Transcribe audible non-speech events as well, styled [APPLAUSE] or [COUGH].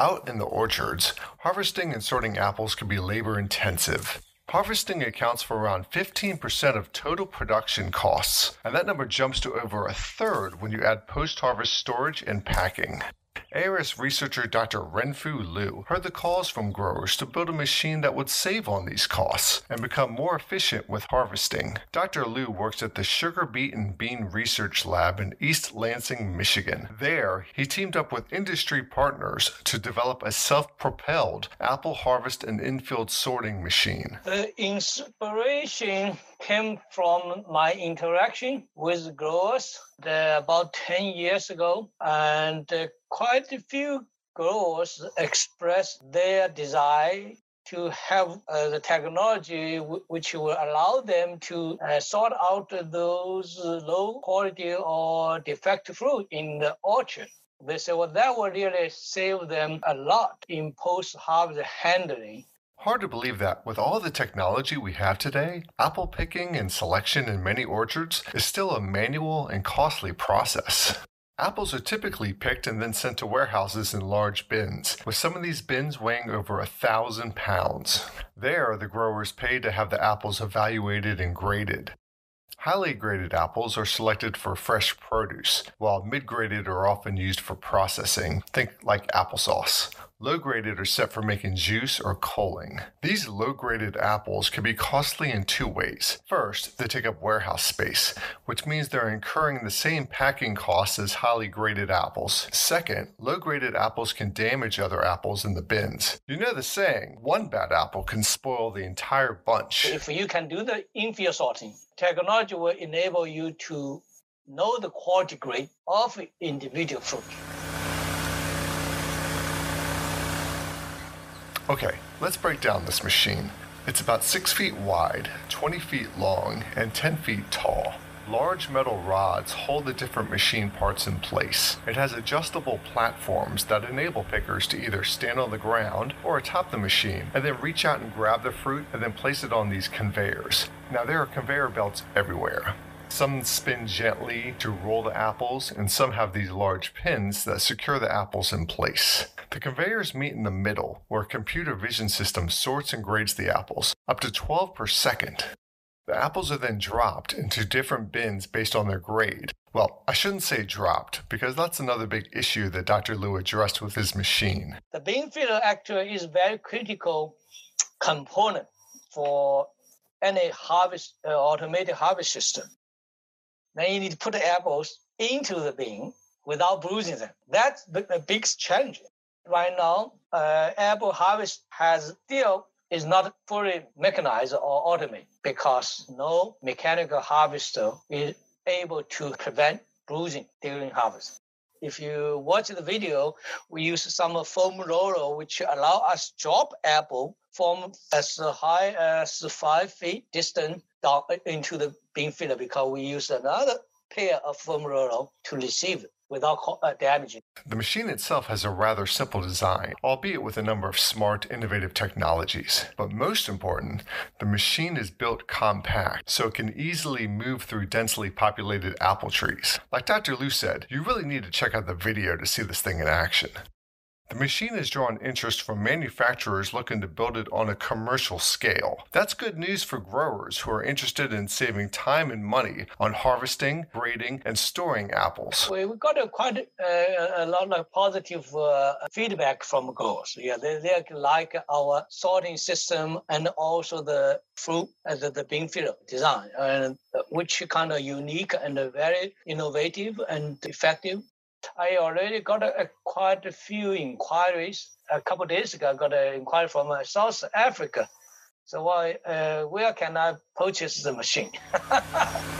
Out in the orchards, harvesting and sorting apples can be labor intensive. Harvesting accounts for around 15% of total production costs, and that number jumps to over a third when you add post harvest storage and packing. ARS researcher Dr. Renfu Lu heard the calls from growers to build a machine that would save on these costs and become more efficient with harvesting. Dr. Lu works at the Sugar Beet and Bean Research Lab in East Lansing, Michigan. There, he teamed up with industry partners to develop a self propelled apple harvest and infield sorting machine. The inspiration came from my interaction with growers the, about 10 years ago, and uh, quite a few growers expressed their desire to have uh, the technology w- which will allow them to uh, sort out those low quality or defective fruit in the orchard. They say, well, that will really save them a lot in post harvest handling. Hard to believe that, with all the technology we have today, apple picking and selection in many orchards is still a manual and costly process. Apples are typically picked and then sent to warehouses in large bins, with some of these bins weighing over a thousand pounds. There, the growers pay to have the apples evaluated and graded. Highly graded apples are selected for fresh produce, while mid graded are often used for processing, think like applesauce. Low graded are set for making juice or culling. These low graded apples can be costly in two ways. First, they take up warehouse space, which means they're incurring the same packing costs as highly graded apples. Second, low graded apples can damage other apples in the bins. You know the saying, one bad apple can spoil the entire bunch. If you can do the infield sorting, technology will enable you to know the quality grade of individual fruit. Okay, let's break down this machine. It's about 6 feet wide, 20 feet long, and 10 feet tall. Large metal rods hold the different machine parts in place. It has adjustable platforms that enable pickers to either stand on the ground or atop the machine and then reach out and grab the fruit and then place it on these conveyors. Now, there are conveyor belts everywhere. Some spin gently to roll the apples, and some have these large pins that secure the apples in place. The conveyors meet in the middle, where a computer vision system sorts and grades the apples, up to 12 per second. The apples are then dropped into different bins based on their grade. Well, I shouldn't say dropped, because that's another big issue that Dr. Lu addressed with his machine. The bin filler actually is a very critical component for any harvest uh, automated harvest system. Then you need to put the apples into the bin without bruising them. That's the big challenge. Right now, uh, apple harvest has still is not fully mechanized or automated because no mechanical harvester is able to prevent bruising during harvest. If you watch the video, we use some foam roller which allow us to drop apple from as high as five feet distance down into the bin filler because we use another pair of foam roller to receive it without uh, damaging. The machine itself has a rather simple design, albeit with a number of smart, innovative technologies. But most important, the machine is built compact, so it can easily move through densely populated apple trees. Like Dr. Lu said, you really need to check out the video to see this thing in action. The machine has drawn interest from manufacturers looking to build it on a commercial scale. That's good news for growers who are interested in saving time and money on harvesting, grading, and storing apples. We got a quite uh, a lot of positive uh, feedback from growers. Yeah, they, they like our sorting system and also the fruit as uh, the, the filler design, and uh, which kind of unique and very innovative and effective. I already got quite a few inquiries. A couple days ago, I got an inquiry from uh, South Africa. So, why, uh, where can I purchase the machine? [LAUGHS]